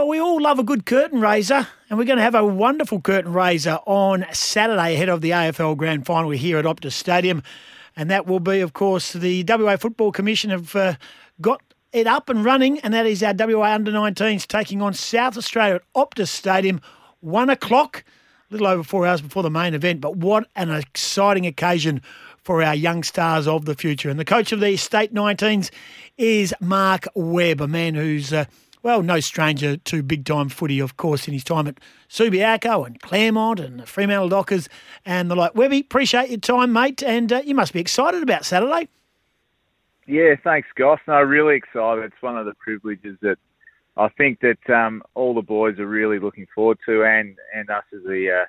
Well, we all love a good curtain raiser, and we're going to have a wonderful curtain raiser on Saturday ahead of the AFL Grand Final here at Optus Stadium. And that will be, of course, the WA Football Commission have uh, got it up and running, and that is our WA Under 19s taking on South Australia at Optus Stadium, one o'clock, a little over four hours before the main event. But what an exciting occasion for our young stars of the future. And the coach of the State 19s is Marc Webb, a man who's. Uh, well, no stranger to big time footy, of course, in his time at Subiaco and Claremont and the Fremantle Dockers and the like. Webby, appreciate your time, mate, and uh, you must be excited about Saturday. Yeah, thanks, Goss. No, really excited. It's one of the privileges that I think that um, all the boys are really looking forward to, and and us as the uh,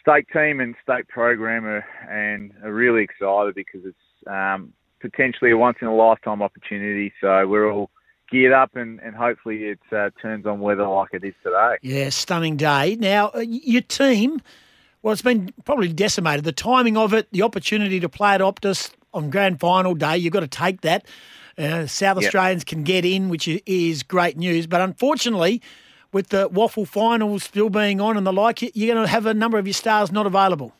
state team and state program are, and are really excited because it's um, potentially a once in a lifetime opportunity. So we're all geared up and, and hopefully it uh, turns on weather like it is today. Yeah, stunning day. Now, uh, your team, well, it's been probably decimated. The timing of it, the opportunity to play at Optus on grand final day, you've got to take that. Uh, South yep. Australians can get in, which is great news. But unfortunately, with the WAFL finals still being on and the like, you're going to have a number of your stars not available.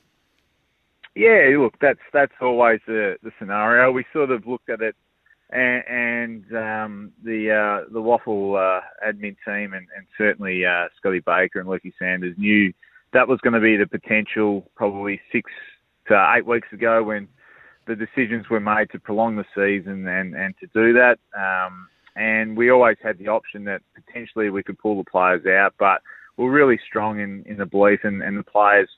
Yeah, look, that's that's always the, the scenario. We sort of looked at it and, and um, the uh, the WAFL uh, admin team and, and certainly uh, Scotty Baker and Lukey Sanders knew that was going to be the potential probably six to eight weeks ago when the decisions were made to prolong the season and, and to do that. Um, and we always had the option that potentially we could pull the players out, but we're really strong in, in the belief and, and the players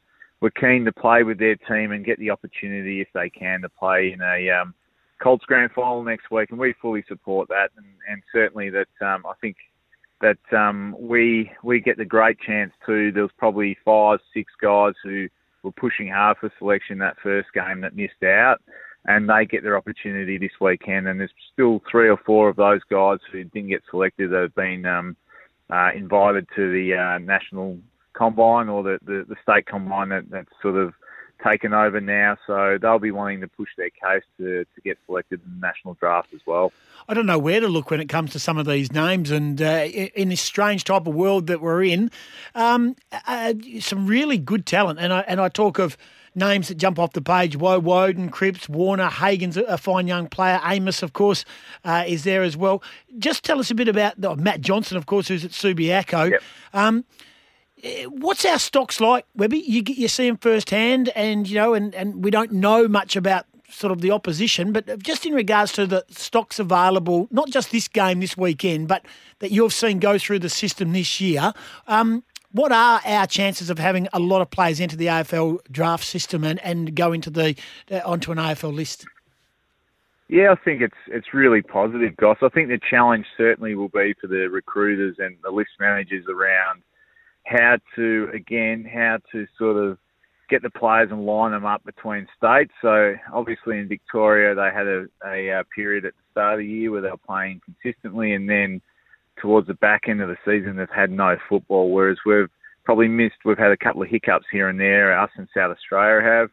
were keen to play with their team and get the opportunity if they can to play in a um, – Colts grand final next week, and we fully support that, and, and certainly that um, I think that um, we we get the great chance too. There was probably five, six guys who were pushing hard for selection that first game that missed out, and they get their opportunity this weekend. And there's still three or four of those guys who didn't get selected that have been um, uh, invited to the uh, national combine or the, the, the state combine that, that's sort of taken over now, so they'll be wanting to push their case to, to get selected in the national draft as well. I don't know where to look when it comes to some of these names, and uh, in this strange type of world that we're in, um, uh, some really good talent. And I and I talk of names that jump off the page: Woe Woden, Cripps, Warner, Hagen's a fine young player. Amos, of course, uh, is there as well. Just tell us a bit about oh, Matt Johnson, of course, who's at Subiaco. Yep. Um, what's our stocks like, Webby? You you see them firsthand, and you know, and, and we don't know much about sort of the opposition, but just in regards to the stocks available, not just this game this weekend, but that you've seen go through the system this year. Um, what are our chances of having a lot of players enter the AFL draft system and, and go into the uh, onto an AFL list? Yeah, I think it's it's really positive, Goss. I think the challenge certainly will be for the recruiters and the list managers around how to again how to sort of get the players and line them up between states. So obviously in Victoria they had a, a, a period at the start of the year where they were playing consistently, and then towards the back end of the season they've had no football. Whereas we've probably missed. We've had a couple of hiccups here and there. Us and South Australia have.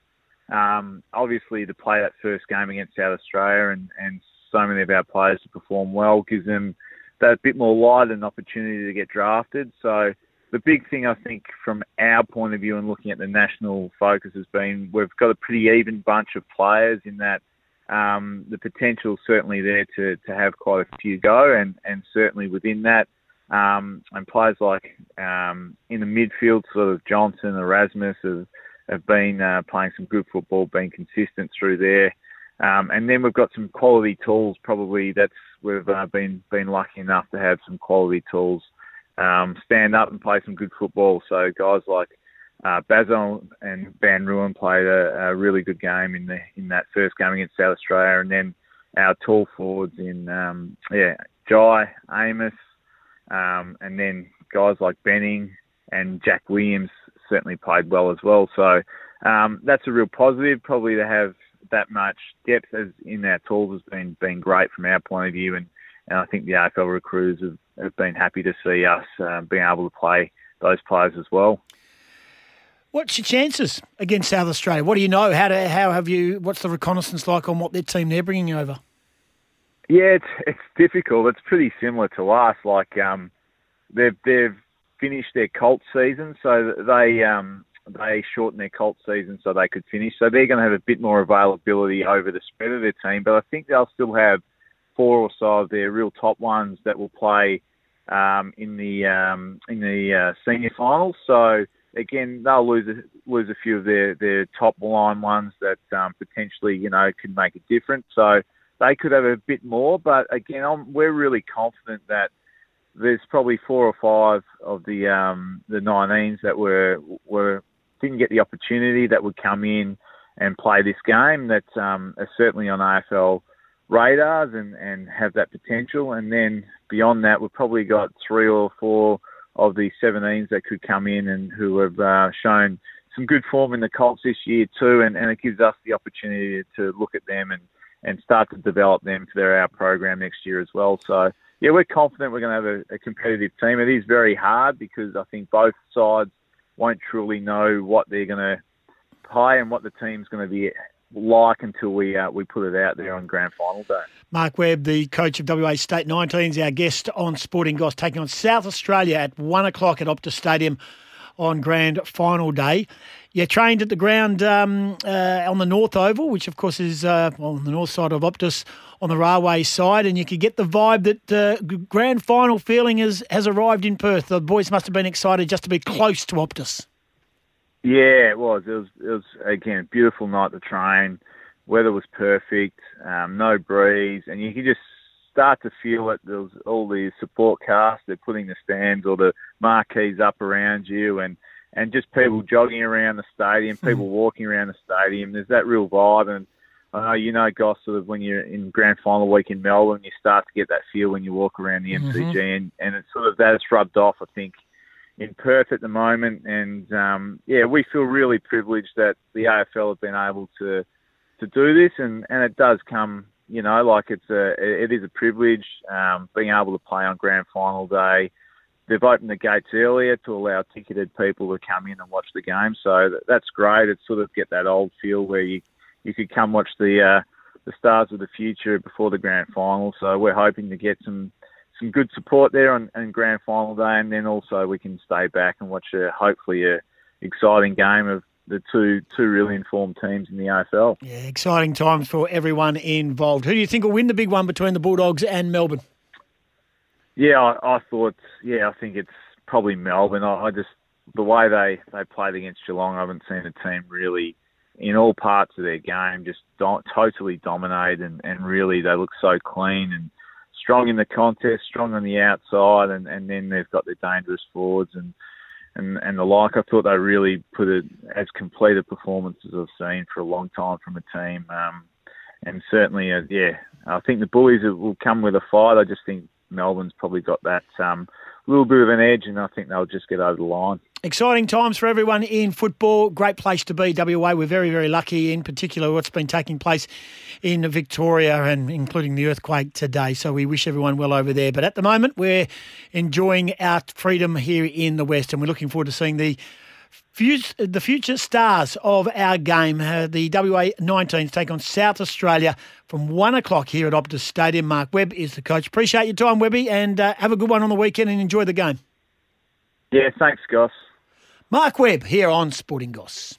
Um, obviously, to play that first game against South Australia and, and so many of our players to perform well gives them that bit more light and opportunity to get drafted. So the big thing I think from our point of view and looking at the national focus has been we've got a pretty even bunch of players in that um, the potential certainly there to, to have quite a few go and, and certainly within that um, and players like um, in the midfield sort of Johnson, Erasmus have, have been uh, playing some good football, been consistent through there. Um, and then we've got some quality tools. Probably that's we've uh, been been lucky enough to have some quality tools um, stand up and play some good football. So guys like uh, Basil and Van Ruin played a, a, really good game in the in that first game against South Australia, and then our tall forwards in um, yeah Jai Amos, um, and then guys like Benning and Jack Williams certainly played well as well. So um, that's a real positive. Probably to have that much depth as in our tools has been been great from our point of view, and, and I think the AFL recruiters have have been happy to see us uh, being able to play those players as well. What's your chances against South Australia? What do you know? How do, how have you? What's the reconnaissance like on what their team they're bringing over? Yeah, it's it's difficult. It's pretty similar to us. Like, um, they've they've finished their Colt season, so they um, they shortened their Colt season so they could finish. So they're going to have a bit more availability over the spread of their team, but I think they'll still have four or so of their real top ones that will play um, in the um, in the uh, senior finals. So again, they'll lose a, lose a few of their, their top line ones that um, potentially you know could make a difference. So they could have a bit more, but again, I'm, we're really confident that there's probably four or five of the um, the 19s that were were didn't get the opportunity that would come in and play this game that um, are certainly on AFL radars and, and have that potential. And then beyond that, we've probably got three or four of the 17s that could come in and who have uh, shown some good form in the Colts this year too. And, and it gives us the opportunity to look at them and, and start to develop them for our program next year as well. So yeah, we're confident we're going to have a, a competitive team. It is very hard because I think both sides won't truly know what they're going to play and what the team's going to be like until we uh, we put it out there on grand final day. Marc Webb, the coach of WA State 19s, our guest on Sporting Goss, taking on South Australia at one o'clock at Optus Stadium on grand final day. You trained at the ground um, uh, on the North Oval, which of course is uh, on the north side of Optus on the railway side, and you could get the vibe that uh, grand final feeling has, has arrived in Perth. The boys must have been excited just to be close to Optus. Yeah, it was. It was. It was again a beautiful night to train. Weather was perfect. Um, no breeze, and you could just start to feel it. There was all the support cast. They're putting the stands or the marquees up around you, and and just people jogging around the stadium, hmm. people walking around the stadium. There's that real vibe, and I know you know, Goss, sort of when you're in grand final week in Melbourne, you start to get that feel when you walk around the MCG, mm-hmm. and and it's sort of that's rubbed off. I think in Perth at the moment, and um, yeah, we feel really privileged that the AFL have been able to to do this, and, and it does come, you know, like it's a it is a privilege um, being able to play on grand final day. They've opened the gates earlier to allow ticketed people to come in and watch the game, so that, that's great. It's sort of get that old feel where you you could come watch the uh, the stars of the future before the grand final. So we're hoping to get some some good support there on, on grand final day, and then also we can stay back and watch a hopefully a exciting game of the two two really informed teams in the AFL. Yeah, exciting times for everyone involved. Who do you think will win the big one between the Bulldogs and Melbourne? Yeah, I, I thought. Yeah, I think it's probably Melbourne. I, I just the way they they played against Geelong, I haven't seen a team really in all parts of their game just do- totally dominate and, and really they look so clean and strong in the contest, strong on the outside, and, and then they've got their dangerous forwards and, and and the like. I thought they really put it as complete a performance as I've seen for a long time from a team. Um, and certainly, uh, yeah, I think the Bullies will come with a fight. I just think Melbourne's probably got that um, little bit of an edge, and I think they'll just get over the line. Exciting times for everyone in football. Great place to be, WA. We're very, very lucky, in particular, what's been taking place in Victoria and including the earthquake today. So we wish everyone well over there. But at the moment, we're enjoying our freedom here in the West, and we're looking forward to seeing the the future stars of our game. Uh, the WA 19s take on South Australia from one o'clock here at Optus Stadium. Marc Webb is the coach. Appreciate your time, Webby, and uh, have a good one on the weekend and enjoy the game. Yeah, thanks, Goss. Marc Webb here on Sporting Goss.